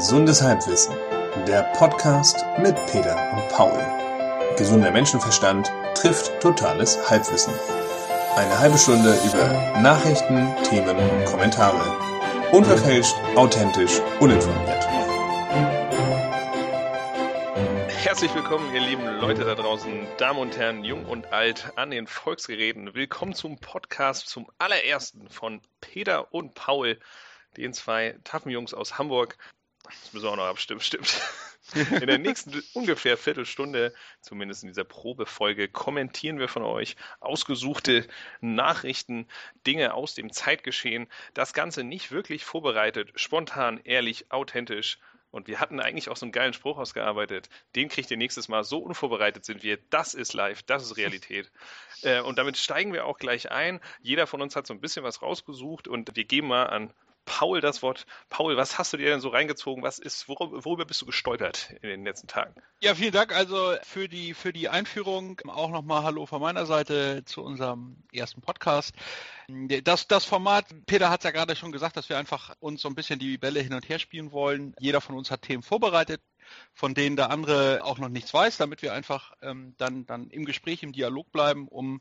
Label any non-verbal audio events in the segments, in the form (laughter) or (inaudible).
Gesundes Halbwissen, der Podcast mit Peter und Paul. Gesunder Menschenverstand trifft totales Halbwissen. Eine halbe Stunde über Nachrichten, Themen und Kommentare. Unverfälscht, authentisch, uninformiert. Herzlich willkommen, ihr lieben Leute da draußen, Damen und Herren, jung und alt, an den Volksgeräten. Willkommen zum Podcast, zum allerersten von Peter und Paul, den zwei taffen Jungs aus Hamburg. Das müssen wir auch noch abstimmen, stimmt. In der nächsten (laughs) ungefähr Viertelstunde, zumindest in dieser Probefolge, kommentieren wir von euch ausgesuchte Nachrichten, Dinge aus dem Zeitgeschehen. Das Ganze nicht wirklich vorbereitet, spontan, ehrlich, authentisch. Und wir hatten eigentlich auch so einen geilen Spruch ausgearbeitet. Den kriegt ihr nächstes Mal. So unvorbereitet sind wir. Das ist live, das ist Realität. Äh, und damit steigen wir auch gleich ein. Jeder von uns hat so ein bisschen was rausgesucht und wir geben mal an Paul das Wort. Paul, was hast du dir denn so reingezogen? Was ist, worüber, bist du gestolpert in den letzten Tagen? Ja, vielen Dank also für die, für die Einführung. Auch nochmal Hallo von meiner Seite zu unserem ersten Podcast. Das, das Format, Peter hat es ja gerade schon gesagt, dass wir einfach uns so ein bisschen die Bälle hin und her spielen wollen. Jeder von uns hat Themen vorbereitet, von denen der andere auch noch nichts weiß, damit wir einfach ähm, dann, dann im Gespräch, im Dialog bleiben, um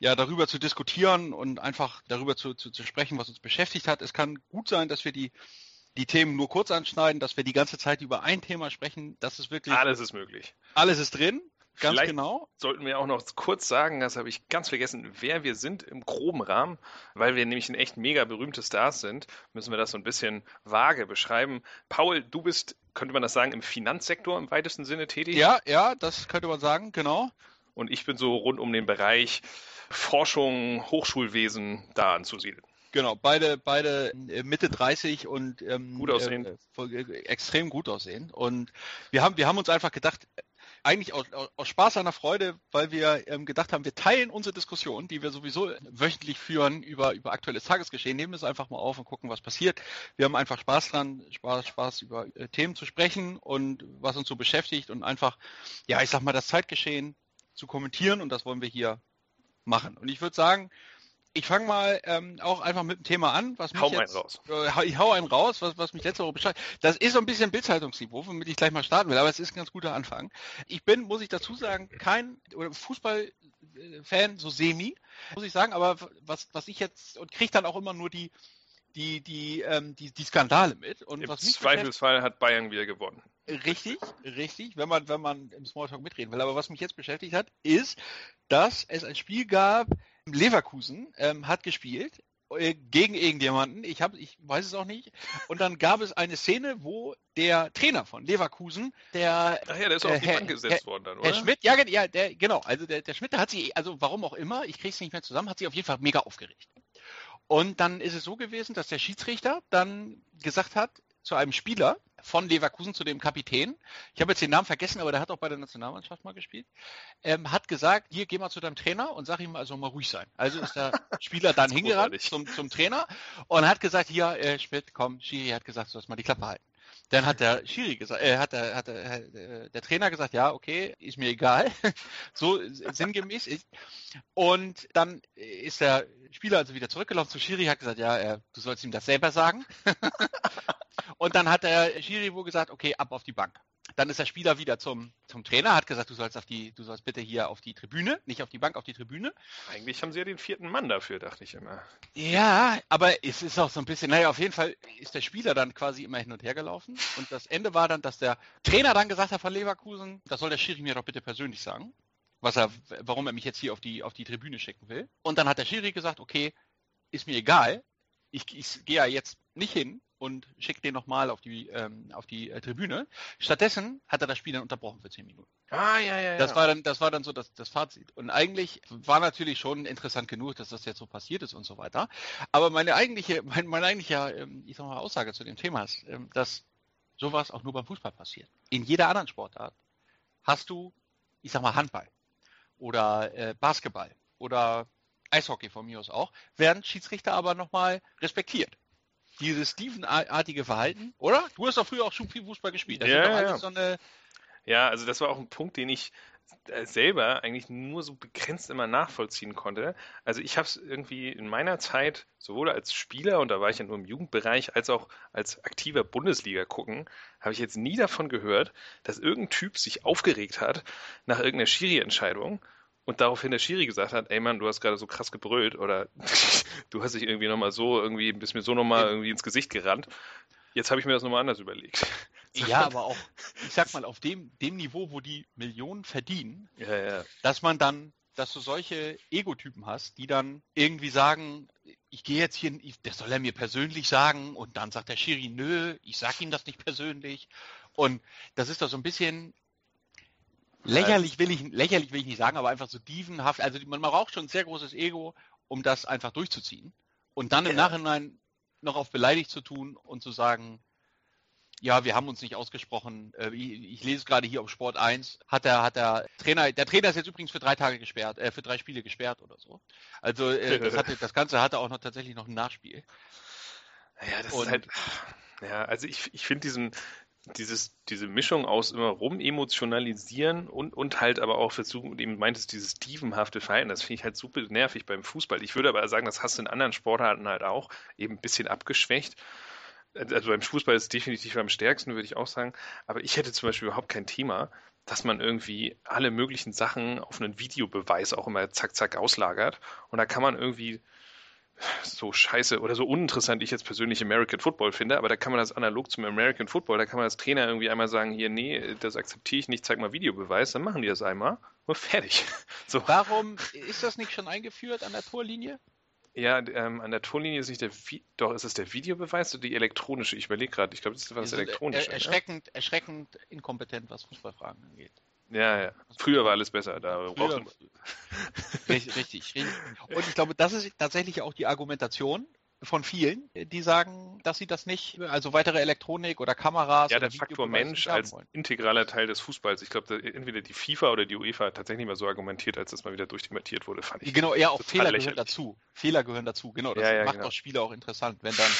ja, darüber zu diskutieren und einfach darüber zu, zu, zu sprechen, was uns beschäftigt hat. Es kann gut sein, dass wir die, die Themen nur kurz anschneiden, dass wir die ganze Zeit über ein Thema sprechen. Das ist wirklich. Alles ist möglich. Alles ist drin. Ganz Vielleicht genau. Sollten wir auch noch kurz sagen, das habe ich ganz vergessen, wer wir sind im groben Rahmen, weil wir nämlich ein echt mega berühmte Stars sind, müssen wir das so ein bisschen vage beschreiben. Paul, du bist, könnte man das sagen, im Finanzsektor im weitesten Sinne tätig? Ja, ja, das könnte man sagen, genau. Und ich bin so rund um den Bereich Forschung, Hochschulwesen da anzusiedeln. Genau, beide, beide äh, Mitte 30 und ähm, gut aussehen. Äh, extrem gut aussehen. Und wir haben, wir haben uns einfach gedacht, eigentlich aus, aus Spaß an der Freude, weil wir ähm, gedacht haben, wir teilen unsere Diskussion, die wir sowieso wöchentlich führen über, über aktuelles Tagesgeschehen, nehmen es einfach mal auf und gucken, was passiert. Wir haben einfach Spaß dran, Spaß, Spaß über äh, Themen zu sprechen und was uns so beschäftigt und einfach, ja, ich sag mal, das Zeitgeschehen zu kommentieren und das wollen wir hier machen. Und ich würde sagen, ich fange mal ähm, auch einfach mit dem Thema an, was mich hau jetzt, einen raus. Äh, ich hau einen raus, was, was mich letzte Woche beschreibt. Das ist so ein bisschen Bildzeitungsniveau, womit ich gleich mal starten will, aber es ist ein ganz guter Anfang. Ich bin, muss ich dazu sagen, kein Fußballfan, so semi, muss ich sagen, aber was, was ich jetzt, und kriege dann auch immer nur die, die, die, ähm, die, die Skandale mit. Und Im was mich Zweifelsfall hat Bayern wieder gewonnen. Richtig, richtig, wenn man, wenn man im Smalltalk mitreden will. Aber was mich jetzt beschäftigt hat, ist, dass es ein Spiel gab, Leverkusen ähm, hat gespielt äh, gegen irgendjemanden, ich, hab, ich weiß es auch nicht. Und dann gab es eine Szene, wo der Trainer von Leverkusen, der Ach ja, der ist auch äh, auf die Herr- Bank gesetzt Herr- worden dann, Herr oder? Schmidt, ja, ja der, genau, also der, der Schmidt der hat sich, also warum auch immer, ich kriege es nicht mehr zusammen, hat sich auf jeden Fall mega aufgeregt. Und dann ist es so gewesen, dass der Schiedsrichter dann gesagt hat zu einem Spieler von Leverkusen, zu dem Kapitän, ich habe jetzt den Namen vergessen, aber der hat auch bei der Nationalmannschaft mal gespielt, ähm, hat gesagt, hier geh mal zu deinem Trainer und sag ihm also mal ruhig sein. Also ist der (laughs) Spieler dann hingerannt zum, zum Trainer und hat gesagt, hier, äh, Schmidt, komm, Schiri hat gesagt, du sollst mal die Klappe halten. Dann hat der Schiri gesagt, äh, hat der, hat der, äh, der Trainer gesagt, ja, okay, ist mir egal. (laughs) so sinngemäß. Ich. Und dann ist der Spieler also wieder zurückgelaufen zu Schiri, hat gesagt, ja, äh, du sollst ihm das selber sagen. (laughs) Und dann hat der Schiri wohl gesagt, okay, ab auf die Bank. Dann ist der Spieler wieder zum, zum Trainer, hat gesagt, du sollst auf die, du sollst bitte hier auf die Tribüne, nicht auf die Bank, auf die Tribüne. Eigentlich haben sie ja den vierten Mann dafür, dachte ich immer. Ja, aber es ist auch so ein bisschen, naja, auf jeden Fall ist der Spieler dann quasi immer hin und her gelaufen. Und das Ende war dann, dass der Trainer dann gesagt hat von Leverkusen, das soll der Schiri mir doch bitte persönlich sagen, was er, warum er mich jetzt hier auf die, auf die Tribüne schicken will. Und dann hat der Schiri gesagt, okay, ist mir egal, ich, ich gehe ja jetzt nicht hin und schicke den nochmal auf die, ähm, auf die äh, Tribüne. Stattdessen hat er das Spiel dann unterbrochen für zehn Minuten. Ah, ja, ja, ja. Das war dann, das war dann so das, das Fazit. Und eigentlich war natürlich schon interessant genug, dass das jetzt so passiert ist und so weiter. Aber meine eigentliche, (laughs) mein, meine eigentliche, ähm, ich sag mal, Aussage zu dem Thema ist, ähm, dass sowas auch nur beim Fußball passiert. In jeder anderen Sportart hast du, ich sag mal, Handball oder äh, Basketball oder Eishockey von mir aus auch, werden Schiedsrichter aber nochmal respektiert. Dieses Steven-artige Verhalten, oder? Du hast doch früher auch schon viel Fußball gespielt. Das Ja, ja, ja. so eine, Ja, also das war auch ein Punkt, den ich äh, selber eigentlich nur so begrenzt immer nachvollziehen konnte. Also ich habe es irgendwie in meiner Zeit sowohl als Spieler, und da war ich ja nur im Jugendbereich, als auch als aktiver Bundesliga gucken, habe ich jetzt nie davon gehört, dass irgendein Typ sich aufgeregt hat nach irgendeiner Schiri-Entscheidung und daraufhin der Schiri gesagt hat, ey Mann, du hast gerade so krass gebrüllt oder (laughs) du hast dich irgendwie nochmal so, irgendwie, bist mir so nochmal irgendwie ins Gesicht gerannt. Jetzt habe ich mir das nochmal anders überlegt. Ja, (laughs) aber auch, ich sag mal, auf dem, dem Niveau, wo die Millionen verdienen, Ja, ja. dass man dann, dass du solche Ego-Typen hast, die dann irgendwie sagen, ich gehe jetzt hier, das soll er mir persönlich sagen und dann sagt der Schiri, nö, ich sag ihm das nicht persönlich. Und das ist doch so ein bisschen lächerlich will ich, lächerlich will ich nicht sagen, aber einfach so dievenhaft. Also man braucht schon ein sehr großes Ego, um das einfach durchzuziehen. Und dann im Ja. Nachhinein noch auf beleidigt zu tun und zu sagen, ja, wir haben uns nicht ausgesprochen. Äh, Ich, ich lese gerade hier auf Sport 1, hat der, hat der Trainer, der Trainer ist jetzt übrigens für drei Tage gesperrt, äh, für drei Spiele gesperrt oder so. Also äh, (laughs) das, hatte, das Ganze hatte auch noch tatsächlich noch ein Nachspiel. Ja, das Und- ist halt. Ja, also ich, ich finde diesen, dieses, diese Mischung aus immer rum emotionalisieren und, und halt aber auch versuchen, eben meintest, dieses dievenhafte Verhalten, das finde ich halt super nervig beim Fußball. Ich würde aber sagen, das hast du in anderen Sportarten halt auch, eben ein bisschen abgeschwächt. Also beim Fußball ist es definitiv am stärksten, würde ich auch sagen. Aber ich hätte zum Beispiel überhaupt kein Thema, dass man irgendwie alle möglichen Sachen auf einen Videobeweis auch immer zack, zack auslagert. Und da kann man irgendwie so scheiße oder so uninteressant ich jetzt persönlich American Football finde, aber da kann man das analog zum American Football, da kann man als Trainer irgendwie einmal sagen, hier, nee, das akzeptiere ich nicht, zeig mal Videobeweis, dann machen die das einmal und fertig. (laughs) So, Warum ist das nicht schon eingeführt an der Torlinie? ja, ähm, an der Torlinie ist nicht der, Vi doch, ist es der Videobeweis oder die elektronische? Ich überlege gerade, ich glaube, das ist was Wir sind elektronische. er, erschreckend, erschreckend inkompetent, was Fußballfragen angeht. Ja, ja. Früher war alles besser, da Früher, (laughs) richtig, richtig. Und ich glaube, das ist tatsächlich auch die Argumentation von vielen, die sagen, dass sie das nicht, also weitere Elektronik oder Kameras Ja, der Faktor Mensch als integraler Teil des Fußballs. Ich glaube, entweder die FIFA oder die UEFA hat tatsächlich mal so argumentiert, als das mal wieder durchdebattiert wurde, fand ich. Genau, ja, auch Fehler gehören lächerlich. dazu. Fehler gehören dazu, genau. Das Ja, ja, macht genau. auch Spiele auch interessant, wenn dann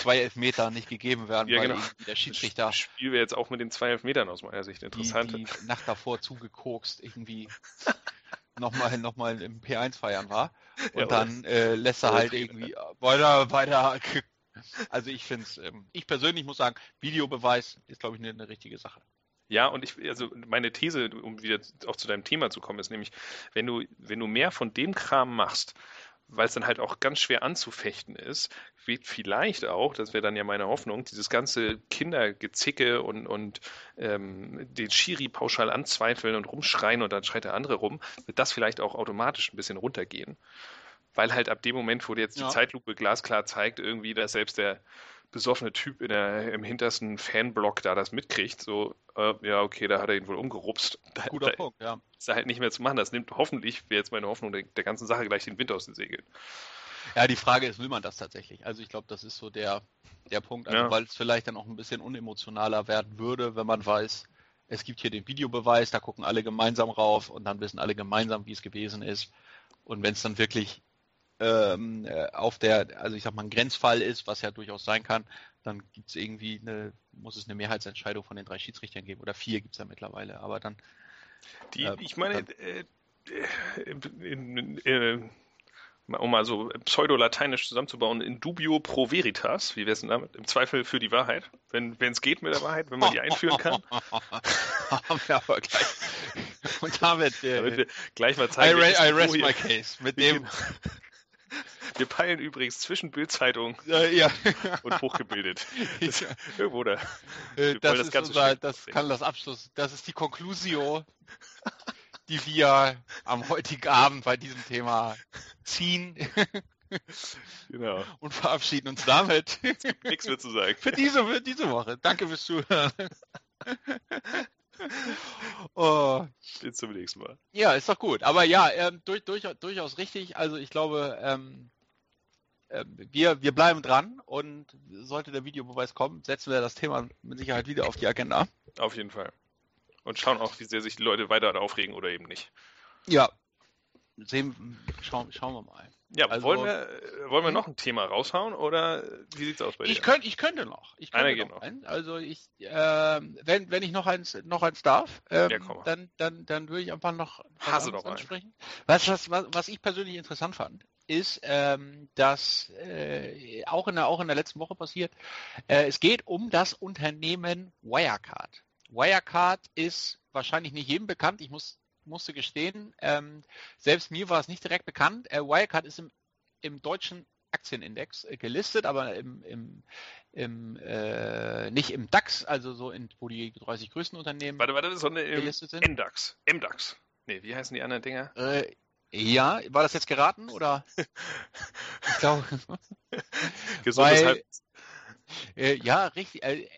zwei Elfmeter nicht gegeben werden, Ja, weil genau. der Schiedsrichter Das Spiel wäre jetzt auch mit den zwei Elfmetern aus meiner Sicht die, interessant. die Nacht davor zugekokst irgendwie (laughs) nochmal noch mal im P1 feiern war. (laughs) Und Ja, dann äh, lässt er halt irgendwie weiter, weiter. Also ich finde es, ähm, ich persönlich muss sagen, Videobeweis ist, glaube ich, eine, eine richtige Sache. Ja, und ich, also meine These, um wieder auch zu deinem Thema zu kommen, ist nämlich, wenn du, wenn du mehr von dem Kram machst, weil es dann halt auch ganz schwer anzufechten ist, wird vielleicht auch, das wäre dann ja meine Hoffnung, dieses ganze Kindergezicke und, und ähm, den Schiri pauschal anzweifeln und rumschreien und dann schreit der andere rum, wird das vielleicht auch automatisch ein bisschen runtergehen. Weil halt ab dem Moment, wo jetzt die Ja. Zeitlupe glasklar zeigt, irgendwie, dass selbst der besoffene Typ in der, im hintersten Fanblock da das mitkriegt, so, äh, ja, okay, da hat er ihn wohl umgerupst. (laughs) Da, Guter da Punkt, ja. ist er halt nicht mehr zu machen. Das nimmt hoffentlich, wäre jetzt meine Hoffnung, der, der ganzen Sache gleich den Wind aus den Segeln. Ja, die Frage ist, will man das tatsächlich? Also ich glaube, das ist so der, der Punkt, also Ja. weil es vielleicht dann auch ein bisschen unemotionaler werden würde, wenn man weiß, es gibt hier den Videobeweis, da gucken alle gemeinsam rauf und dann wissen alle gemeinsam, wie es gewesen ist. Und wenn es dann wirklich ähm, äh, auf der, also ich sag mal, ein Grenzfall ist, was ja durchaus sein kann, dann gibt es irgendwie eine, muss es eine Mehrheitsentscheidung von den drei Schiedsrichtern geben oder vier gibt es ja mittlerweile, aber dann Die, Äh, ich meine, äh, äh, äh, um mal so pseudo-lateinisch zusammenzubauen, in dubio pro veritas, wie wäre es denn damit? Im Zweifel für die Wahrheit, wenn es geht mit der Wahrheit, wenn man die einführen kann. (laughs) haben wir aber gleich. Und damit, äh, Damit wir gleich mal I, zeigen, I Niveau rest my case. Mit dem, (laughs) Wir peilen übrigens zwischen Bildzeitung äh, ja, (laughs) und hochgebildet. (laughs) Das, irgendwo da. äh, wir das, das ist unser, das kann das Abschluss, das ist die Conclusio, die wir am heutigen Abend bei diesem Thema ziehen Genau. und verabschieden uns damit Nichts mehr zu sagen. für diese, für diese Woche. Danke fürs Zuhören. Oh. Bis zum nächsten Mal. Ja, ist doch gut. Aber ja, ähm, durch, durch, durchaus richtig. Also ich glaube, ähm, äh, wir, wir bleiben dran und sollte der Videobeweis kommen, setzen wir das Thema mit Sicherheit wieder auf die Agenda. Auf jeden Fall. Und schauen auch, wie sehr sich die Leute weiter aufregen oder eben nicht. Ja. Sehen, schauen, schauen wir mal. Ja, also, wollen, wir, wollen wir hm? noch ein Thema raushauen oder wie sieht's aus bei dir? Ich, könnt, ich könnte noch. Ich könnte Einer geht noch. Ein. Also ich, äh, wenn, wenn ich noch eins, noch eins darf, ähm, ja, dann, dann, dann würde ich einfach noch Hase noch ansprechen. Was, was, was, was ich persönlich interessant fand, ist, ähm, dass äh, auch, in der, auch in der letzten Woche passiert, äh, es geht um das Unternehmen Wirecard. Wirecard ist wahrscheinlich nicht jedem bekannt. Ich muss musste gestehen, ähm, selbst mir war es nicht direkt bekannt. Äh, Wirecard ist im, im deutschen Aktienindex äh, gelistet, aber im, im, im äh, nicht im DAX, also so in, wo die 30 größten Unternehmen warte, warte, sondern im gelistet sind. MDAX. MDAX. Nee, wie heißen die anderen Dinger? Äh, ja, war das jetzt geraten oder? (laughs) ich glaube. Weil, äh, ja, richtig. Äh,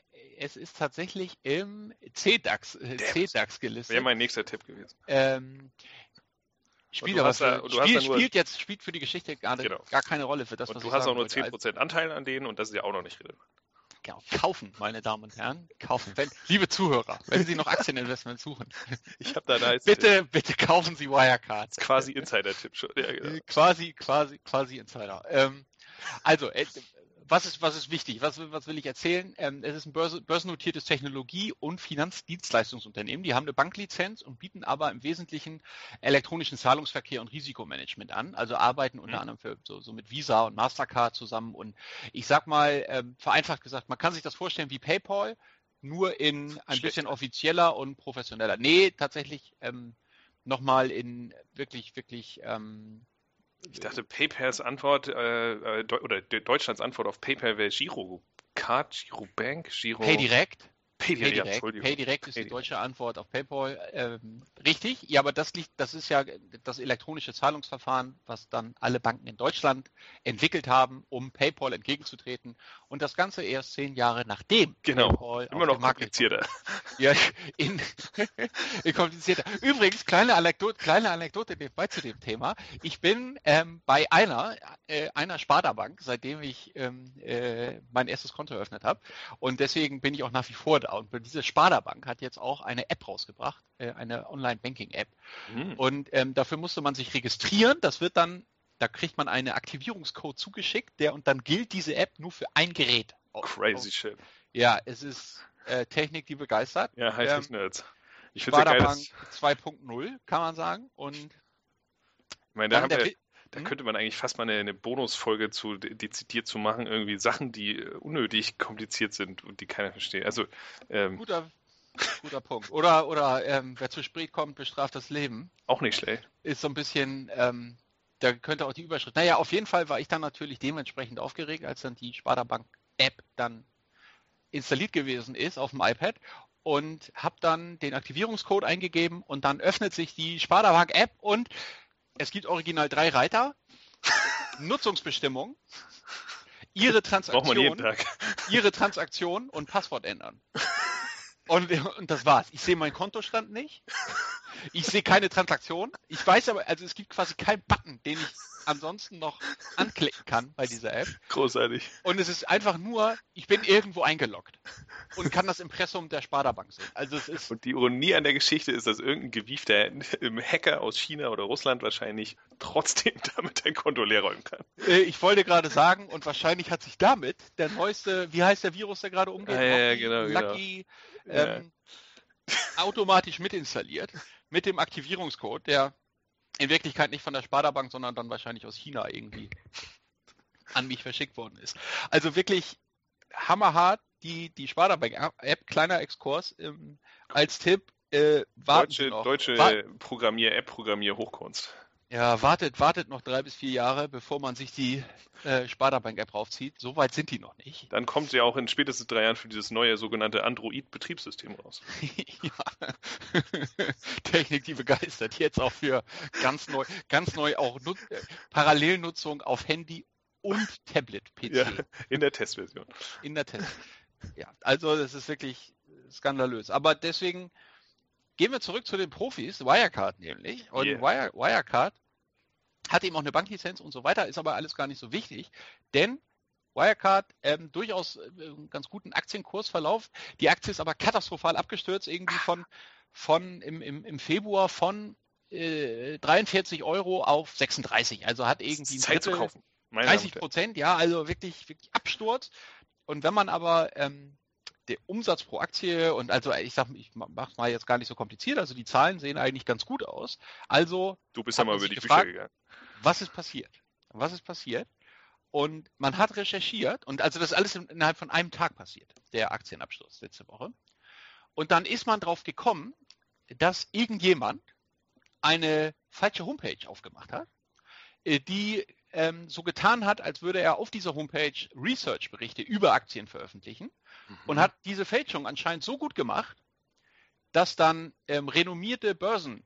es ist tatsächlich im CDAX, äh, CDAX gelistet. Wäre mein nächster Tipp gewesen. Ähm, spielt aber da, spiel, spielt jetzt spielt für die Geschichte gar, genau. gar keine Rolle für das, und was du hast auch nur 10% also, Anteil an denen und das ist ja auch noch nicht relevant. Genau, kaufen, meine Damen und Herren, kaufen. Wenn, (laughs) liebe Zuhörer, wenn Sie noch Aktieninvestments suchen, ich habe da, da jetzt, bitte, bitte kaufen Sie Wirecard. Quasi Insider-Tipp schon. Ja, genau. Quasi, quasi, quasi Insider. Ähm, also, äh, was ist, was ist wichtig? Was, was will ich erzählen? Ähm, es ist ein Börse, börsennotiertes Technologie- und Finanzdienstleistungsunternehmen. Die haben eine Banklizenz und bieten aber im Wesentlichen elektronischen Zahlungsverkehr und Risikomanagement an. Also arbeiten unter mhm. anderem für, so, so, mit Visa und Mastercard zusammen. Und ich sag mal, ähm, vereinfacht gesagt, man kann sich das vorstellen wie PayPal, nur in ein Schlecht. bisschen offizieller und professioneller. Nee, tatsächlich ähm, nochmal in wirklich, wirklich ähm, ich dachte, PayPals Antwort äh, äh oder Deutschlands Antwort auf PayPal wäre Giro Card, Giro Giro. PayDirect. PayDirect, PayDirect, PayDirect ist die deutsche Antwort auf PayPal. Ähm, richtig, ja, aber das liegt, das ist ja das elektronische Zahlungsverfahren, was dann alle Banken in Deutschland entwickelt haben, um PayPal entgegenzutreten. Und das Ganze erst zehn Jahre nachdem genau. PayPal immer noch komplizierter. Ja, in, (laughs) in komplizierter. Übrigens, kleine Anekdote, kleine Anekdote nebenbei zu dem Thema. Ich bin ähm, bei einer, äh, einer Sparda-Bank, seitdem ich ähm, äh, mein erstes Konto eröffnet habe. Und deswegen bin ich auch nach wie vor da und diese Sparda-Bank hat jetzt auch eine App rausgebracht, äh, eine Online-Banking-App. Mhm. Und ähm, dafür musste man sich registrieren. Das wird dann, da kriegt man einen Aktivierungscode zugeschickt, der und dann gilt diese App nur für ein Gerät. Crazy auf, shit. Ja, es ist äh, Technik, die begeistert. Ja, heißt ähm, Nerds. Ich finde Sparda-Bank 2.0, kann man sagen. Und ich meine, da haben wir, da mhm. könnte man eigentlich fast mal eine, eine, Bonusfolge zu dezidiert zu machen, irgendwie Sachen, die äh, unnötig kompliziert sind und die keiner versteht. Also ähm, guter, guter Punkt. Oder oder ähm, wer zu spät kommt, bestraft das Leben. Auch nicht schlecht. Ist so ein bisschen, ähm, da könnte auch die Überschrift. Naja, auf jeden Fall war ich dann natürlich dementsprechend aufgeregt, als dann die Sparda Bank App dann installiert gewesen ist auf dem iPad und habe dann den Aktivierungscode eingegeben und dann öffnet sich die Sparda Bank App und es gibt original drei Reiter. (laughs) Nutzungsbestimmung, Ihre Transaktion, Ihre Transaktion und Passwort ändern. Und, und das war's. Ich sehe meinen Kontostand nicht. Ich sehe keine Transaktion. Ich weiß aber, also es gibt quasi keinen Button, den ich ansonsten noch (laughs) anklicken kann bei dieser App. Großartig. Und es ist einfach nur, ich bin irgendwo eingeloggt und kann das Impressum der Sparda-Bank sehen. Also es ist und die Ironie an der Geschichte ist, dass irgendein gewiefter (laughs) Hacker aus China oder Russland wahrscheinlich trotzdem (laughs) damit dein Konto leer räumen kann. Äh, ich wollte gerade sagen, und wahrscheinlich hat sich damit der neueste, wie heißt der Virus, der gerade umgeht? Ah, ja, genau, Lucky, genau. Ähm, ja. automatisch mitinstalliert mit dem Aktivierungscode, der in Wirklichkeit nicht von der Sparda-Bank, sondern dann wahrscheinlich aus China irgendwie (laughs) an mich verschickt worden ist. Also wirklich hammerhart die, die Sparda-Bank-App, kleiner Exkurs, ähm, als Tipp, äh, deutsche, deutsche Programmier-App, Programmier-Hochkunst. Ja, wartet, wartet noch drei bis vier Jahre, bevor man sich die äh, Sparda-Bank-App raufzieht. So weit sind die noch nicht. Dann kommt sie auch in spätestens drei Jahren für dieses neue sogenannte Android-Betriebssystem raus. (laughs) ja. (laughs) Technik, die begeistert. Jetzt auch für ganz neu, ganz neu auch Nut äh, Parallelnutzung auf Handy und Tablet-PC. Ja, in der Testversion. In der Test. Ja, also das ist wirklich skandalös. Aber deswegen gehen wir zurück zu den Profis, Wirecard nämlich. Und yeah. Wire, Wirecard hat eben auch eine Banklizenz und so weiter, ist aber alles gar nicht so wichtig, denn Wirecard ähm, durchaus äh, einen ganz guten Aktienkursverlauf. Die Aktie ist aber katastrophal abgestürzt, irgendwie von, von im, im, im Februar von äh, 43 Euro auf 36. Also hat irgendwie Zeit zu kaufen. 30 Prozent, ja, also wirklich, wirklich Absturz. Und wenn man aber ähm, der Umsatz pro Aktie und also ich sag, ich mach's mal jetzt gar nicht so kompliziert, also die Zahlen sehen eigentlich ganz gut aus. Also du bist ja mal über die gefragt, Bücher gegangen. Was ist passiert? Was ist passiert? Und man hat recherchiert und also das ist alles innerhalb von einem Tag passiert, der Aktienabsturz letzte Woche. Und dann ist man drauf gekommen, dass irgendjemand eine falsche Homepage aufgemacht hat, äh, die ähm, so getan hat, als würde er auf dieser Homepage Research-Berichte über Aktien veröffentlichen mhm. und hat diese Fälschung anscheinend so gut gemacht, dass dann ähm, renommierte Börsen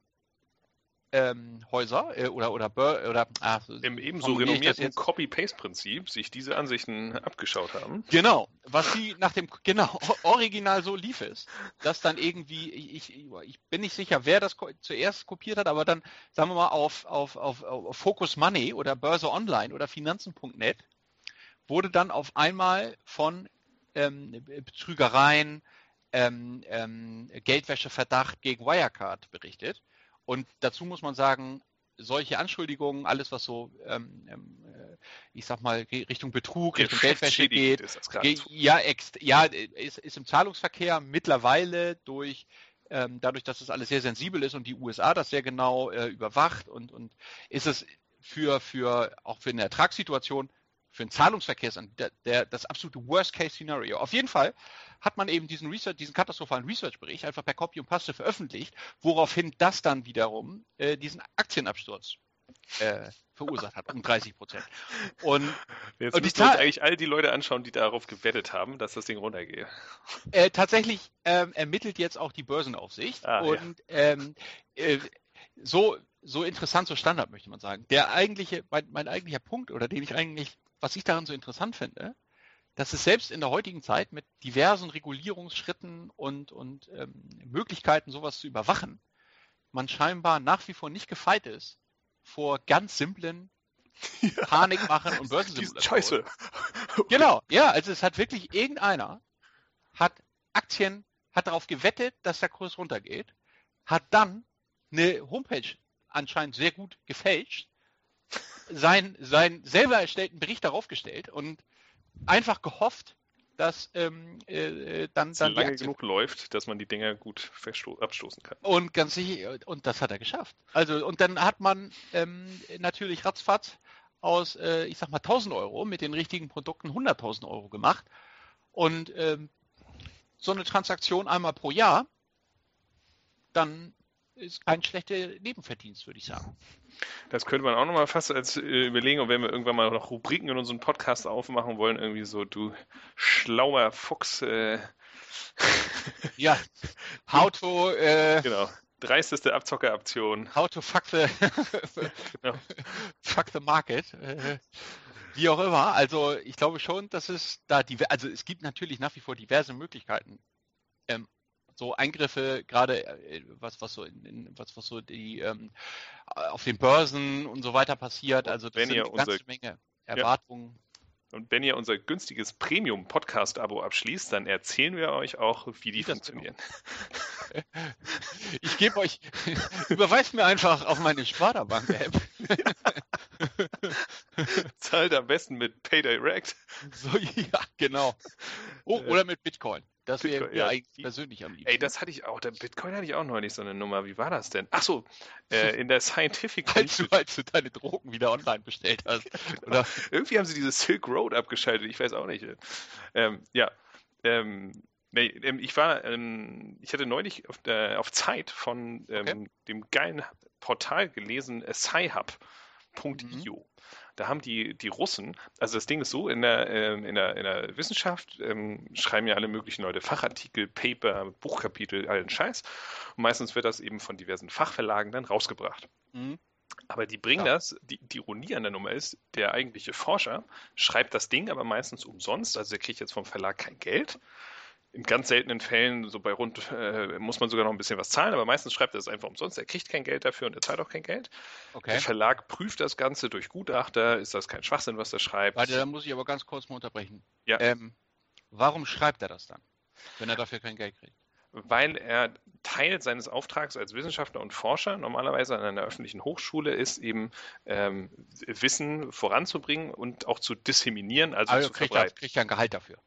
ähm, Häuser äh, oder oder oder ah, im ebenso renommierten Copy-Paste-Prinzip sich diese Ansichten abgeschaut haben. Genau, was sie nach dem genau (laughs) original so lief es, dass dann irgendwie ich, ich bin nicht sicher, wer das zuerst kopiert hat, aber dann sagen wir mal auf auf auf, auf Focus Money oder Börse Online oder Finanzen.net wurde dann auf einmal von ähm, Betrügereien, ähm, ähm, Geldwäscheverdacht gegen Wirecard berichtet. Und dazu muss man sagen, solche Anschuldigungen, alles was so, ähm, ähm äh, ich sag mal, Richtung Betrug, Richtung Geldwäsche geht, geht ja, ex, ja ist, ist, im Zahlungsverkehr mittlerweile durch ähm, dadurch, dass das alles sehr sensibel ist und die USA das sehr genau äh, überwacht und, und ist es für, für auch für eine Ertragssituation für den Zahlungsverkehr der, der, das absolute Worst-Case-Szenario. Auf jeden Fall hat man eben diesen Research, diesen katastrophalen Research-Bericht einfach per Copy und Paste veröffentlicht, woraufhin das dann wiederum äh, diesen Aktienabsturz äh, verursacht hat, um 30 Prozent. Und, Jetzt und müssen wir uns eigentlich all die Leute anschauen, die darauf gewettet haben, dass das Ding runtergeht. Äh, tatsächlich ähm, ermittelt jetzt auch die Börsenaufsicht ah, und ja. ähm, äh, so, so interessant, so Standard, möchte man sagen. Der eigentliche, mein, mein eigentlicher Punkt, oder den ich eigentlich was ich daran so interessant finde, dass es selbst in der heutigen Zeit mit diversen Regulierungsschritten und, und ähm, Möglichkeiten, sowas zu überwachen, man scheinbar nach wie vor nicht gefeit ist vor ganz simplen (laughs) ja. Panikmachen und (laughs) Börsensimulationen. Scheiße. (laughs) Genau, ja, also es hat wirklich irgendeiner hat Aktien, hat darauf gewettet, dass der Kurs runtergeht, hat dann eine Homepage anscheinend sehr gut gefälscht sein, seinen selber erstellten Bericht darauf gestellt und einfach gehofft, dass ähm, äh, dann, dann lange genug läuft, dass man die Dinger gut abstoßen kann. Und ganz sicher, und das hat er geschafft. Also und dann hat man ähm, natürlich ratzfatz aus, äh, ich sag mal 1000 Euro mit den richtigen Produkten 100.000 Euro gemacht und ähm, so eine Transaktion einmal pro Jahr, dann ist kein schlechter Nebenverdienst, würde ich sagen. Das könnte man auch nochmal fast als äh, überlegen, und wenn wir irgendwann mal noch Rubriken in unserem Podcast aufmachen wollen, irgendwie so, du schlauer Fuchs. Äh, (laughs) ja, how to. Äh, genau. Dreisteste Abzockeraktion. How to fuck the, (laughs) genau. fuck the market. Äh, wie auch immer. Also ich glaube schon, dass es da die, also es gibt natürlich nach wie vor diverse Möglichkeiten, ähm, so Eingriffe, gerade äh, was, was so in, in, was, was so die ähm, auf den Börsen und so weiter passiert. Also das sind eine ganze unser, Menge Erwartungen. Ja. Und wenn ihr unser günstiges Premium-Podcast-Abo abschließt, dann erzählen wir euch auch, wie die wie funktionieren. Ich gebe euch, (laughs) überweist mir einfach auf meine Sparda-Bank-App. (laughs) Zahlt am besten mit PayDirect. So, (laughs) ja, genau. Oh, oder mit Bitcoin. Das wäre mir ja. eigentlich persönlich am liebsten. Ey, das hatte ich auch. Der Bitcoin hatte ich auch neulich so eine Nummer. Wie war das denn? Ach so, (laughs) äh, in der Scientific. als, du, als du deine Drogen wieder online bestellt hast. (laughs) Oder? Irgendwie haben sie diese Silk Road abgeschaltet. Ich weiß auch nicht. Ähm, ja. Ähm, nee, ähm, ich war, ähm, ich hatte neulich auf, äh, auf Zeit von ähm, okay. dem geilen Portal gelesen, äh, sci-hub.io. Mhm. Da haben die, die Russen, also das Ding ist so, in der, ähm, in der, in der Wissenschaft ähm, schreiben ja alle möglichen Leute Fachartikel, Paper, Buchkapitel, allen Scheiß. Und meistens wird das eben von diversen Fachverlagen dann rausgebracht. Mhm. Aber die bringen ja. das, die, die Ironie an der Nummer ist, der eigentliche Forscher schreibt das Ding aber meistens umsonst, also er kriegt jetzt vom Verlag kein Geld, in ganz seltenen Fällen, so bei rund, äh, muss man sogar noch ein bisschen was zahlen, aber meistens schreibt er es einfach umsonst. Er kriegt kein Geld dafür und er zahlt auch kein Geld. Okay. Der Verlag prüft das Ganze durch Gutachter. Ist das kein Schwachsinn, was er schreibt? Warte, da muss ich aber ganz kurz mal unterbrechen. Ja. Ähm, warum schreibt er das dann, wenn er dafür kein Geld kriegt? weil er Teil seines Auftrags als Wissenschaftler und Forscher normalerweise an einer öffentlichen Hochschule ist, eben ähm, Wissen voranzubringen und auch zu disseminieren, also, also zu kriegt verbreiten. Er, kriegt er ein Gehalt dafür?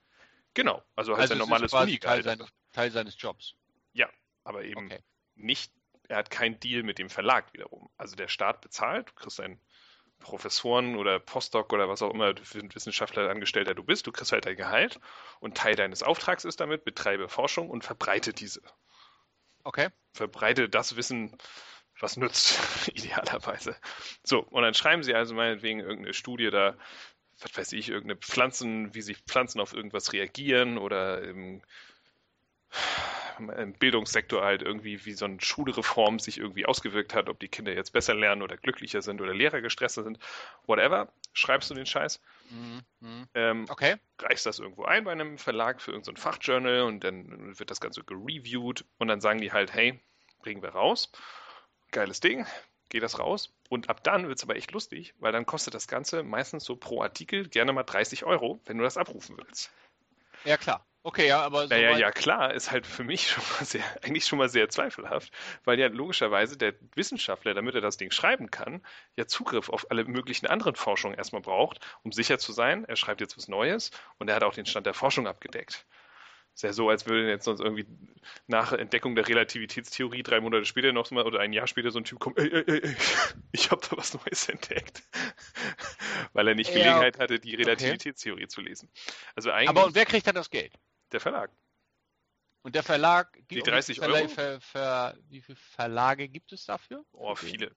Genau, also halt also sein normales Uni-Gehalt. Teil, seines, Teil seines Jobs. Ja, aber eben okay. nicht, er hat keinen Deal mit dem Verlag wiederum. Also der Staat bezahlt, du kriegst ein Professoren oder Postdoc oder was auch immer für einen Wissenschaftler Angestellter du bist, du kriegst halt dein Gehalt und Teil deines Auftrags ist damit, betreibe Forschung und verbreite diese. Okay. Verbreite das Wissen, was nützt, (laughs) idealerweise. So, und dann schreiben sie also meinetwegen irgendeine Studie da, was weiß ich, irgendeine Pflanzen, wie sich Pflanzen auf irgendwas reagieren oder im im Bildungssektor halt irgendwie, wie so eine Schulreform sich irgendwie ausgewirkt hat, ob die Kinder jetzt besser lernen oder glücklicher sind oder Lehrer gestresster sind, whatever, schreibst du den Scheiß. Mhm. mhm. Ähm, okay. Reichst das irgendwo ein bei einem Verlag für irgendein so Fachjournal und dann wird das Ganze gereviewt und dann sagen die halt, hey, bringen wir raus. Geiles Ding, geht das raus. Und ab dann wird es aber echt lustig, weil dann kostet das Ganze meistens so pro Artikel gerne mal 30 Euro, wenn du das abrufen willst. Ja, klar. Okay, ja, aber. So naja, ja, klar, ist halt für mich (laughs) schon mal sehr, eigentlich schon mal sehr zweifelhaft, weil ja logischerweise der Wissenschaftler, damit er das Ding schreiben kann, ja Zugriff auf alle möglichen anderen Forschungen erstmal braucht, um sicher zu sein, er schreibt jetzt was Neues und er hat auch den Stand der Forschung abgedeckt. Ist ja so, als würde jetzt sonst irgendwie nach Entdeckung der Relativitätstheorie drei Monate später noch mal oder ein Jahr später so ein Typ kommt, ey, ey, ey, ich habe da was Neues entdeckt. (laughs) Weil er nicht Gelegenheit ja, hatte, die Relativitätstheorie okay. zu lesen. Also eigentlich, Aber und wer kriegt dann das Geld? Der Verlag. Und der Verlag gibt Die 30 Euro? Ver, Ver, wie viele Verlage gibt es dafür? Oh, viele.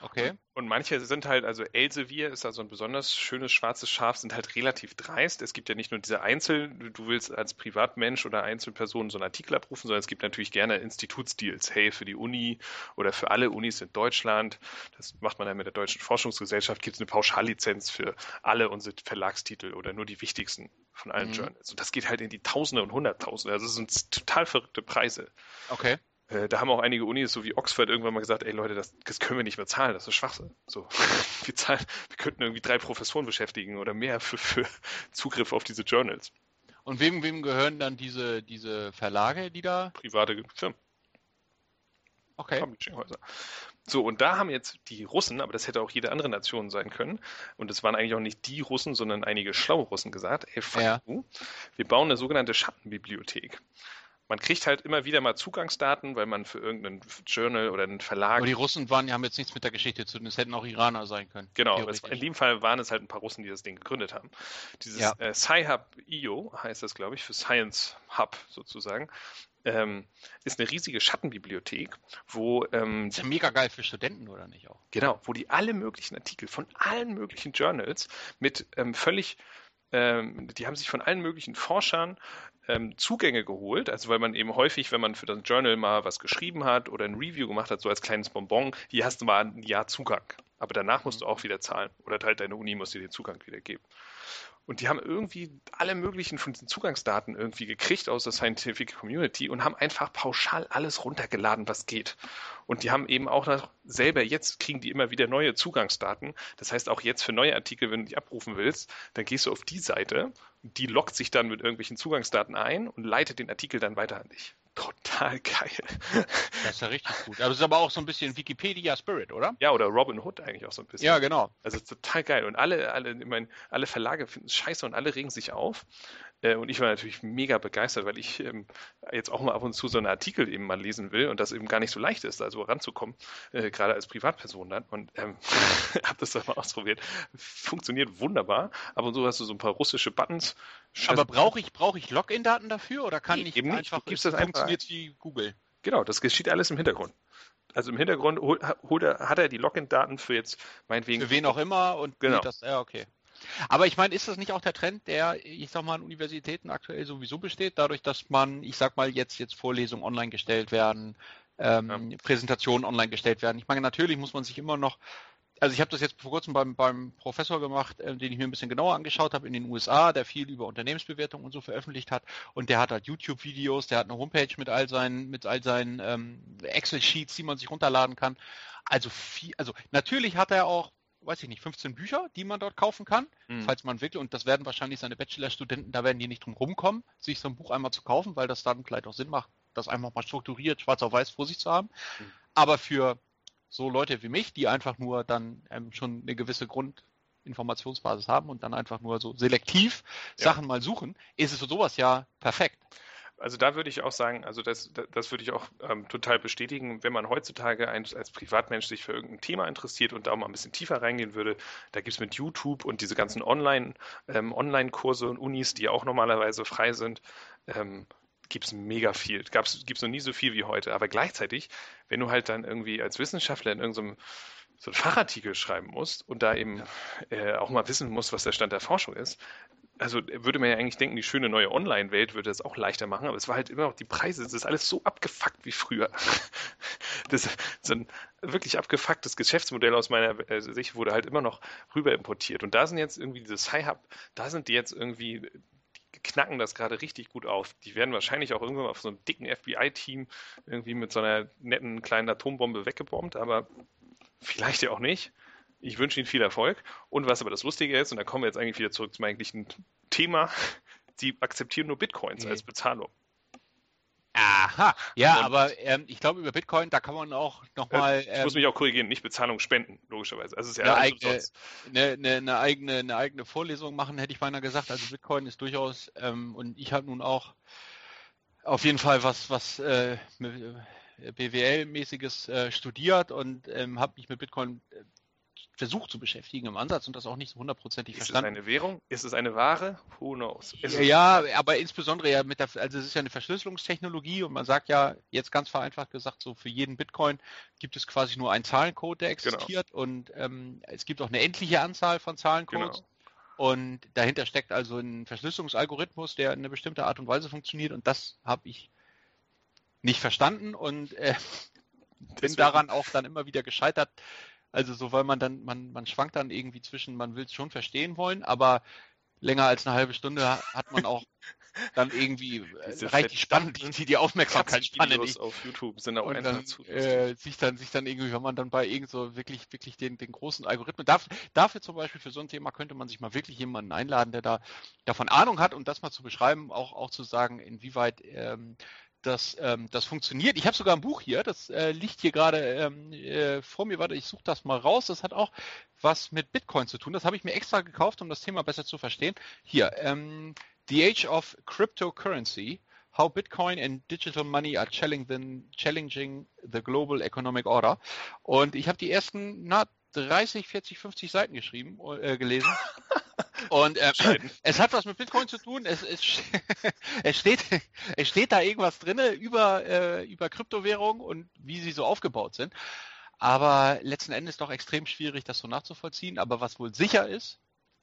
Okay. Und manche sind halt, also Elsevier ist da so ein besonders schönes schwarzes Schaf, sind halt relativ dreist. Es gibt ja nicht nur diese Einzel, du willst als Privatmensch oder Einzelperson so einen Artikel abrufen, sondern es gibt natürlich gerne Institutsdeals. Hey, für die Uni oder für alle Unis in Deutschland, das macht man dann mit der Deutschen Forschungsgesellschaft, gibt es eine Pauschallizenz für alle unsere Verlagstitel oder nur die wichtigsten von allen mhm. Journals. Und das geht halt in die Tausende und Hunderttausende. Also das sind total verrückte Preise. Okay. Äh, da haben auch einige Unis, so wie Oxford, irgendwann mal gesagt, ey Leute, das, das können wir nicht mehr zahlen, das ist Schwachsinn. So, (laughs) wir, zahlen, wir könnten irgendwie drei Professoren beschäftigen oder mehr für, für Zugriff auf diese Journals. Und wem, wem gehören dann diese, diese Verlage, die da? Private Firmen. Okay. So, und da haben jetzt die Russen, aber das hätte auch jede andere Nation sein können, und es waren eigentlich auch nicht die Russen, sondern einige schlaue Russen gesagt, ey, fuck ja. you, wir bauen eine sogenannte Schattenbibliothek man kriegt halt immer wieder mal Zugangsdaten, weil man für irgendeinen Journal oder einen Verlag. Aber die Russen waren, die haben jetzt nichts mit der Geschichte zu tun. Es hätten auch Iraner sein können. Genau, es, in dem Fall waren es halt ein paar Russen, die das Ding gegründet haben. Dieses ja. äh, Sci-Hub.io heißt das, glaube ich, für Science Hub sozusagen. Ähm, ist eine riesige Schattenbibliothek, wo. Ähm, ist ja mega geil für Studenten, oder nicht auch? Genau, wo die alle möglichen Artikel von allen möglichen Journals mit ähm, völlig ähm, die haben sich von allen möglichen Forschern ähm, Zugänge geholt, also weil man eben häufig, wenn man für das Journal mal was geschrieben hat oder ein Review gemacht hat, so als kleines Bonbon, hier hast du mal ein Jahr Zugang. Aber danach musst du auch wieder zahlen. Oder halt deine Uni muss dir den Zugang wieder geben. Und die haben irgendwie alle möglichen von diesen Zugangsdaten irgendwie gekriegt aus der Scientific Community und haben einfach pauschal alles runtergeladen, was geht. Und die haben eben auch noch selber, jetzt kriegen die immer wieder neue Zugangsdaten. Das heißt, auch jetzt für neue Artikel, wenn du die abrufen willst, dann gehst du auf die Seite, die loggt sich dann mit irgendwelchen Zugangsdaten ein und leitet den Artikel dann weiter an dich total geil. (laughs) Das ist ja richtig gut. Aber es ist aber auch so ein bisschen Wikipedia Spirit, oder? Ja, oder Robin Hood eigentlich auch so ein bisschen. Ja, genau. Also total geil. Und alle, alle, ich meine, alle Verlage finden es scheiße und alle regen sich auf. Äh, und ich war natürlich mega begeistert, weil ich ähm, jetzt auch mal ab und zu so einen Artikel eben mal lesen will und das eben gar nicht so leicht ist, also ranzukommen, äh, gerade als Privatperson dann. Und ähm, (laughs) habe das dann mal ausprobiert. Funktioniert wunderbar. Ab und zu hast du so ein paar russische Buttons. Aber brauche ich, brauch ich Login-Daten dafür oder kann nee, ich eben einfach, nicht. das funktioniert wie Google? Genau, das geschieht alles im Hintergrund. Also im Hintergrund holt, holt er, hat er die Login-Daten für jetzt meinetwegen. Für wen auch immer und genau. das, ja, okay. Aber ich meine, ist das nicht auch der Trend, der, ich sag mal, an Universitäten aktuell sowieso besteht, dadurch, dass man, ich sag mal, jetzt, jetzt Vorlesungen online gestellt werden, ähm, ja. Präsentationen online gestellt werden. Ich meine, natürlich muss man sich immer noch also ich habe das jetzt vor kurzem beim, beim Professor gemacht, äh, den ich mir ein bisschen genauer angeschaut habe in den USA, der viel über Unternehmensbewertung und so veröffentlicht hat. Und der hat halt YouTube-Videos, der hat eine Homepage mit all seinen, mit all seinen ähm, Excel-Sheets, die man sich runterladen kann. Also viel, also natürlich hat er auch weiß ich nicht, 15 Bücher, die man dort kaufen kann, mhm. falls man wirklich, und das werden wahrscheinlich seine Bachelorstudenten, da werden die nicht drum rumkommen, sich so ein Buch einmal zu kaufen, weil das dann vielleicht auch Sinn macht, das einfach mal strukturiert, schwarz auf weiß vor sich zu haben. Mhm. Aber für so Leute wie mich, die einfach nur dann ähm, schon eine gewisse Grundinformationsbasis haben und dann einfach nur so selektiv ja. Sachen mal suchen, ist es für sowas ja perfekt. Also da würde ich auch sagen, also das, das würde ich auch ähm, total bestätigen, wenn man heutzutage ein, als Privatmensch sich für irgendein Thema interessiert und da mal ein bisschen tiefer reingehen würde, da gibt es mit YouTube und diese ganzen Online, ähm, Online-Kurse und Unis, die auch normalerweise frei sind, ähm, gibt es mega viel. Gibt es noch nie so viel wie heute. Aber gleichzeitig, wenn du halt dann irgendwie als Wissenschaftler in irgendeinem so einen Fachartikel schreiben musst und da eben äh, auch mal wissen musst, was der Stand der Forschung ist, also würde man ja eigentlich denken, die schöne neue Online-Welt würde das auch leichter machen, aber es war halt immer noch die Preise, es ist alles so abgefuckt wie früher. (laughs) Das ist ein wirklich abgefucktes Geschäftsmodell aus meiner Sicht wurde halt immer noch rüber importiert. Und da sind jetzt irgendwie diese Sci-Hub, da sind die jetzt irgendwie, die knacken das gerade richtig gut auf. Die werden wahrscheinlich auch irgendwann auf so einem dicken FBI-Team irgendwie mit so einer netten kleinen Atombombe weggebombt, aber vielleicht ja auch nicht. Ich wünsche Ihnen viel Erfolg. Und was aber das Lustige ist, und da kommen wir jetzt eigentlich wieder zurück zum eigentlichen Thema, (laughs) Sie akzeptieren nur Bitcoins nee. als Bezahlung. Aha, ja, und, aber ähm, ich glaube, über Bitcoin, da kann man auch nochmal. Ähm, ich muss ähm, mich auch korrigieren, nicht Bezahlung spenden, logischerweise. Also ist ja eine, eigene, eine, eine, eine, eigene, eine eigene Vorlesung machen, hätte ich beinahe gesagt. Also Bitcoin ist durchaus, ähm, und ich habe nun auch auf jeden Fall was, was äh, BWL-mäßiges äh, studiert und ähm, habe mich mit Bitcoin äh, versucht zu beschäftigen im Ansatz und das auch nicht so hundertprozentig verstanden. Ist es eine Währung? Ist es eine Ware? Who knows? Ja, ja, aber insbesondere ja mit der, also es ist ja eine Verschlüsselungstechnologie und man sagt ja jetzt ganz vereinfacht gesagt, so für jeden Bitcoin gibt es quasi nur einen Zahlencode, der genau. existiert genau. und ähm, es gibt auch eine endliche Anzahl von Zahlencodes. Genau. Und dahinter steckt also ein Verschlüsselungsalgorithmus, der in eine bestimmte Art und Weise funktioniert und das habe ich nicht verstanden und äh, (laughs) bin daran auch dann immer wieder gescheitert, also so, weil man dann, man, man schwankt dann irgendwie zwischen, man will es schon verstehen wollen, aber länger als eine halbe Stunde hat man auch (laughs) dann irgendwie äh, reicht die spannend, die, die Aufmerksamkeitsspanne nicht. auf YouTube sind auch und dann, äh, sich dann sich dann irgendwie, wenn man dann bei irgend so wirklich wirklich den den großen Algorithmen dafür, dafür zum Beispiel für so ein Thema könnte man sich mal wirklich jemanden einladen, der da davon Ahnung hat und das mal zu beschreiben, auch auch zu sagen, inwieweit ähm, das, ähm, das funktioniert. Ich habe sogar ein Buch hier, das äh, liegt hier gerade ähm, äh, vor mir. Warte, ich suche das mal raus. Das hat auch was mit Bitcoin zu tun. Das habe ich mir extra gekauft, um das Thema besser zu verstehen. Hier, ähm, The Age of Cryptocurrency. How Bitcoin and Digital Money are challenging, challenging the global economic order. Und ich habe die ersten na, 30, 40, 50 Seiten geschrieben, äh, gelesen. (laughs) Und äh, es hat was mit Bitcoin zu tun. Es, es, (laughs) es, steht, es steht da irgendwas drin über, äh, über Kryptowährungen und wie sie so aufgebaut sind. Aber letzten Endes doch extrem schwierig, das so nachzuvollziehen. Aber was wohl sicher ist,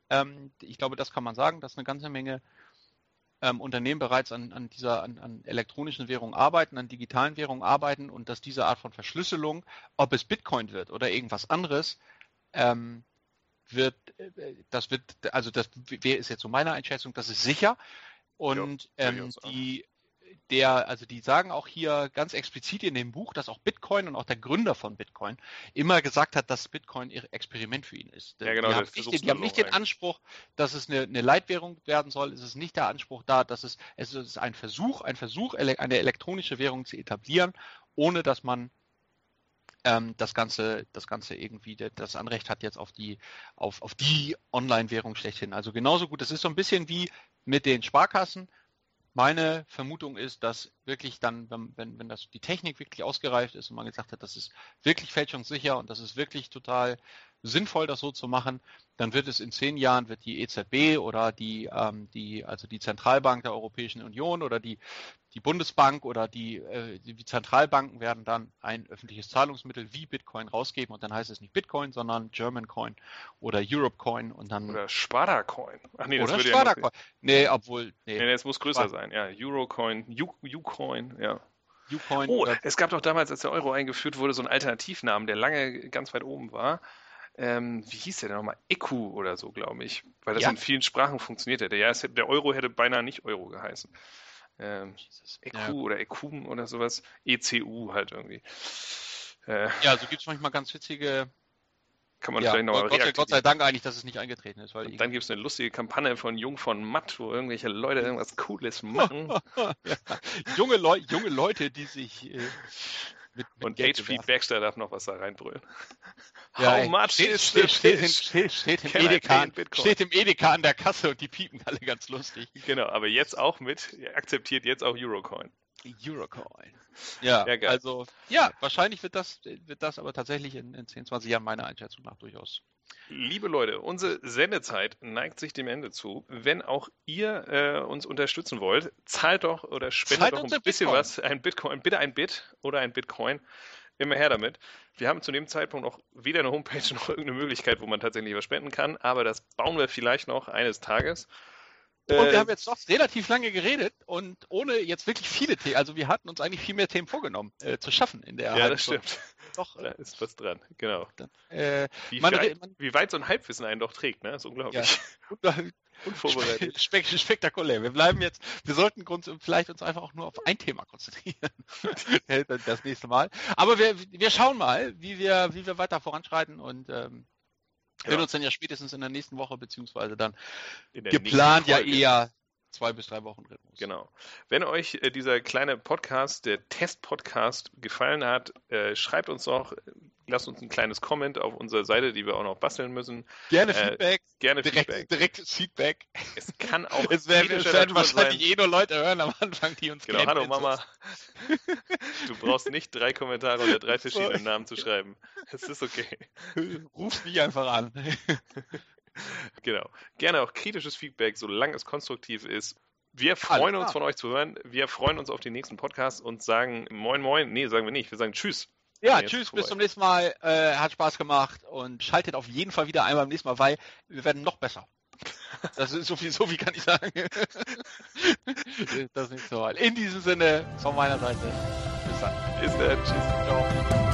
ähm, ich glaube, das kann man sagen, dass eine ganze Menge ähm, Unternehmen bereits an, an dieser an, an elektronischen Währungen arbeiten, an digitalen Währungen arbeiten und dass diese Art von Verschlüsselung, ob es Bitcoin wird oder irgendwas anderes, ähm, wird, äh, das wird, also das ist jetzt so meine Einschätzung, das ist sicher. Und ja, ähm, die, der, also die sagen auch hier ganz explizit in dem Buch, dass auch Bitcoin und auch der Gründer von Bitcoin immer gesagt hat, dass Bitcoin ihr Experiment für ihn ist. Ja, genau, die haben nicht, die haben nicht den Anspruch, dass es eine, eine, Leitwährung werden soll. Es ist nicht der Anspruch da, dass es, es ist ein Versuch, ein Versuch, eine elektronische Währung zu etablieren, ohne dass man ähm, das Ganze, das Ganze irgendwie, das Anrecht hat jetzt auf die, auf, auf die Online-Währung schlechthin. Also genauso gut. Das ist so ein bisschen wie mit den Sparkassen. Meine Vermutung ist, dass wirklich dann, wenn, wenn, wenn das die Technik wirklich ausgereift ist und man gesagt hat, das ist wirklich fälschungssicher und das ist wirklich total sinnvoll, das so zu machen, dann wird es in zehn Jahren wird die EZB oder die, ähm, die also die Zentralbank der Europäischen Union oder die die Bundesbank oder die, äh, die Zentralbanken werden dann ein öffentliches Zahlungsmittel wie Bitcoin rausgeben und dann heißt es nicht Bitcoin, sondern German Coin oder Europe Coin und dann oder Sparta Coin. Ach nee, das oder Sparta ja Coin. Nee, obwohl nee, nee, es muss größer Sparta. sein. Ja, Eurocoin, Ucoin, ja. Ucoin oh, es gab doch damals, als der Euro eingeführt wurde, so einen Alternativnamen, der lange ganz weit oben war. Ähm, wie hieß der denn nochmal? ECU oder so, glaube ich. Weil das ja. in vielen Sprachen funktioniert hätte. Ja, hätte, der Euro hätte beinahe nicht Euro geheißen. Ähm, EQ ja. oder ECUM oder sowas. ECU halt irgendwie. Äh, ja, so gibt es manchmal ganz witzige Kann man ja, vielleicht noch Gott, Gott sei Dank eigentlich, dass es nicht eingetreten ist. Weil dann gibt es eine lustige Kampagne von Jung von Matt, wo irgendwelche Leute (laughs) irgendwas Cooles machen. (laughs) ja. junge, Leu junge Leute, die sich äh, mit, mit Und HP Baxter darf noch was da reinbrüllen. (laughs) Ja, How much steht, is steht, steht, steht, steht, im Edeka, steht im Edeka an der Kasse und die piepen alle ganz lustig. Genau, aber jetzt auch mit, akzeptiert jetzt auch Eurocoin. Eurocoin. Ja, ja also ja, wahrscheinlich wird das, wird das aber tatsächlich in, in 10, 20 Jahren meiner Einschätzung nach durchaus. Liebe Leute, unsere Sendezeit neigt sich dem Ende zu. Wenn auch ihr äh, uns unterstützen wollt, zahlt doch oder spendet zahlt doch ein bisschen Bitcoin. was, ein Bitcoin, bitte ein Bit oder ein Bitcoin. Immer her damit. Wir haben zu dem Zeitpunkt noch weder eine Homepage (laughs) noch irgendeine Möglichkeit, wo man tatsächlich was spenden kann, aber das bauen wir vielleicht noch eines Tages. Und wir äh, haben jetzt doch relativ lange geredet und ohne jetzt wirklich viele Themen. Also wir hatten uns eigentlich viel mehr Themen vorgenommen äh, zu schaffen in der Ja, das stimmt. Doch. (laughs) Da ist was dran, genau. Äh, wie, man, weit, man, wie, weit so ein Halbwissen einen doch trägt, ne? Das ist unglaublich. Ja. (laughs) Unvorbereitet. (laughs) Spek spektakulär. Wir bleiben jetzt, wir sollten uns vielleicht uns einfach auch nur auf ein Thema konzentrieren. das nächste Mal. Aber wir, wir schauen mal, wie wir, wie wir weiter voranschreiten und ähm, ja. Hören uns dann ja spätestens in der nächsten Woche, beziehungsweise dann geplant ja eher zwei bis drei Wochen Rhythmus. Genau. Wenn euch äh, dieser kleine Podcast, der Test-Podcast, gefallen hat, äh, schreibt uns doch, lasst uns ein kleines Comment auf unserer Seite, die wir auch noch basteln müssen. Gerne äh, Feedback. Gerne direkt, Feedback. Direktes Feedback. Es kann auch. es werden, es werden wahrscheinlich sein. eh nur Leute hören am Anfang, die uns Genau, hallo Mama. (laughs) du brauchst nicht drei Kommentare unter drei (laughs) verschiedenen Namen zu schreiben. Es ist okay. (laughs) Ruf mich einfach an. Genau. Gerne auch kritisches Feedback, solange es konstruktiv ist. Wir freuen uns von euch zu hören. Wir freuen uns auf den nächsten Podcast und sagen Moin Moin. Nee, sagen wir nicht. Wir sagen Tschüss. Ja, tschüss, bis zum nächsten Mal. Äh, hat Spaß gemacht und schaltet auf jeden Fall wieder einmal beim nächsten Mal, weil wir werden noch besser. (laughs) Das ist so viel, so viel kann ich sagen. (laughs) das ist nicht so weit. In diesem Sinne, von meiner Seite. Bis dann. Bis dann. Tschüss. Ciao.